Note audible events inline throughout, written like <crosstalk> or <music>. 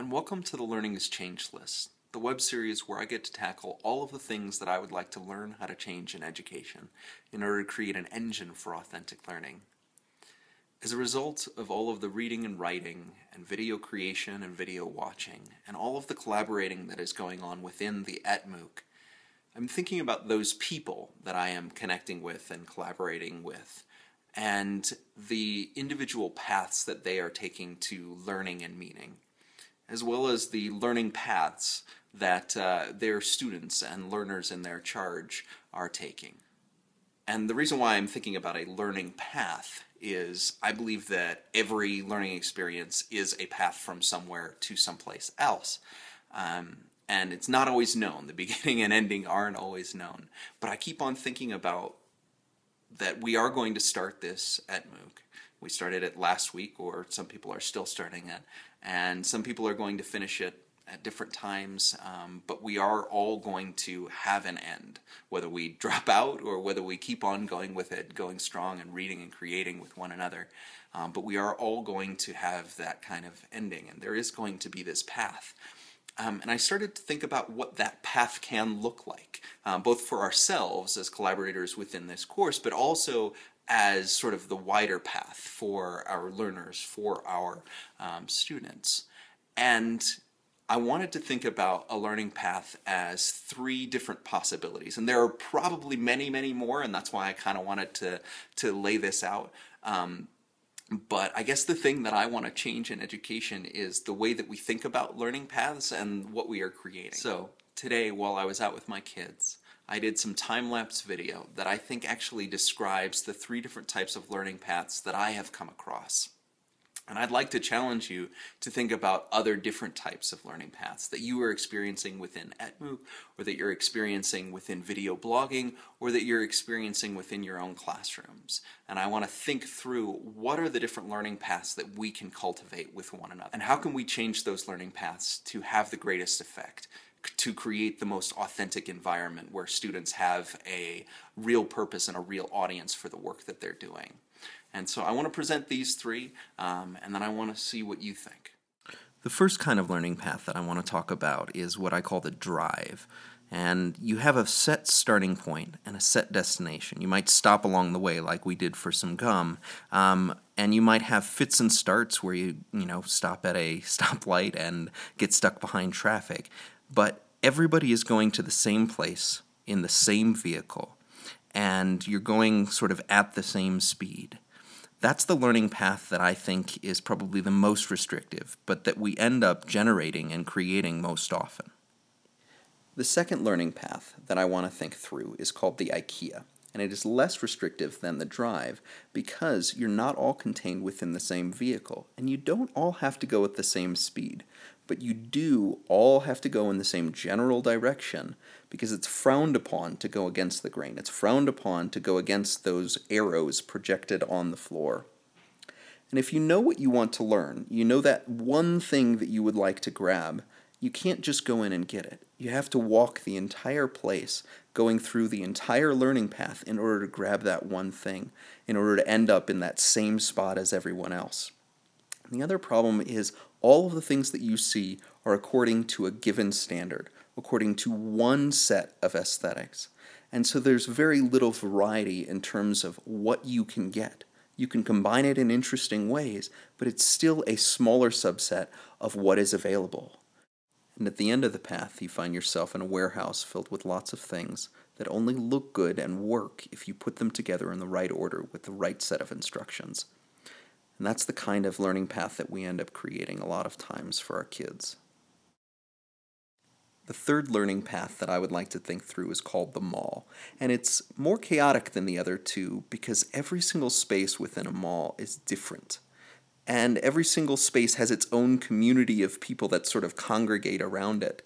And welcome to the Learning is Change list, the web series where I get to tackle all of the things that I would like to learn how to change in education in order to create an engine for authentic learning. As a result of all of the reading and writing, and video creation and video watching, and all of the collaborating that is going on within the ETMOOC, I'm thinking about those people that I am connecting with and collaborating with, and the individual paths that they are taking to learning and meaning as well as the learning paths that uh, their students and learners in their charge are taking. And the reason why I'm thinking about a learning path is I believe that every learning experience is a path from somewhere to someplace else. Um, and it's not always known. The <laughs> beginning and ending aren't always known. But I keep on thinking about that we are going to start this ETMOOC. We started it last week, or some people are still starting it, and some people are going to finish it at different times, um, but we are all going to have an end, whether we <laughs> drop out or whether we keep on going with it, going strong and reading and creating with one another. Um, but we are all going to have that kind of ending, and there is going to be this path. Um, and I started to think about what that path can look like, um, both for ourselves as collaborators within this course, but also as sort of the wider path for our learners, for our um, students. And I wanted to think about a learning path as three different possibilities. And there are probably many, many more, and that's why I kind of wanted to, to lay this out. Um, but I guess the thing that I want to change in education is the way that we think about learning paths and what we are creating. So today, while I was out with my kids, I did some time-lapse video that I think actually describes the three different types of learning paths that I have come across. And I'd like to challenge you to think about other different types of learning paths that you are experiencing within ETMOOC, or that you're experiencing within video blogging, or that you're experiencing within your own classrooms. And I want to think through what are the different learning paths that we can cultivate with one another, and how can we change those learning paths to have the greatest effect to create the most authentic environment where students have a real purpose and a real audience for the work that they're doing. And so I want to present these three, um, and then I want to see what you think. The first kind of learning path that I want to talk about is what I call the drive. And you have a set starting point and a set destination. You might stop along the way, like we did for some gum, um, and you might have fits and starts where you, you know, stop at a <laughs> stoplight and get stuck behind traffic but everybody is going to the same place in the same vehicle, and you're going sort of at the same speed. That's the learning path that I think is probably the most restrictive, but that we end up generating and creating most often. The second learning path that I want to think through is called the IKEA, and it is less restrictive than the drive because you're not all contained within the same vehicle, and you don't all have to go at the same speed but you do all have to go in the same general direction because it's frowned upon to go against the grain. It's frowned upon to go against those arrows projected on the floor. And if you know what you want to learn, you know that one thing that you would like to grab, you can't just go in and get it. You have to walk the entire place, going through the entire learning path in order to grab that one thing, in order to end up in that same spot as everyone else. And the other problem is all of the things that you see are according to a given standard, according to one set of aesthetics. And so there's very little variety in terms of what you can get. You can combine it in interesting ways, but it's still a smaller subset of what is available. And at the end of the path, you find yourself in a warehouse filled with lots of things that only look good and work if you put them together in the right order with the right set of instructions. And that's the kind of learning path that we end up creating a lot of times for our kids. The third learning path that I would like to think through is called the mall. And it's more chaotic than the other two because every single space within a mall is different. And every single space has its own community of people that sort of congregate around it.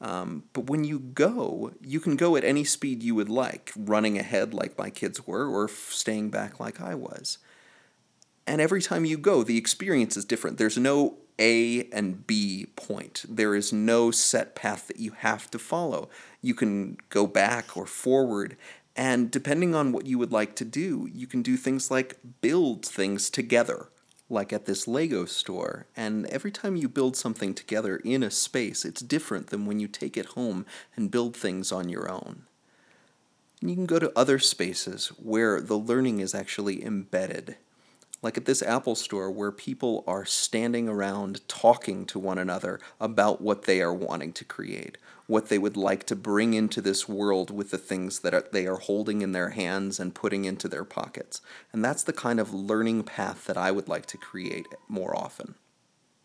Um, but when you go, you can go at any speed you would like, running ahead like my kids were, or staying back like I was. And every time you go, the experience is different. There's no A and B point. There is no set path that you have to follow. You can go back or forward. And depending on what you would like to do, you can do things like build things together. like at this Lego store. And every time you build something together in a space, it's different than when you take it home and build things on your own. And you can go to other spaces where the learning is actually embedded. Like at this Apple store where people are standing around talking to one another about what they are wanting to create, what they would like to bring into this world with the things that are, they are holding in their hands and putting into their pockets. And that's the kind of learning path that I would like to create more often.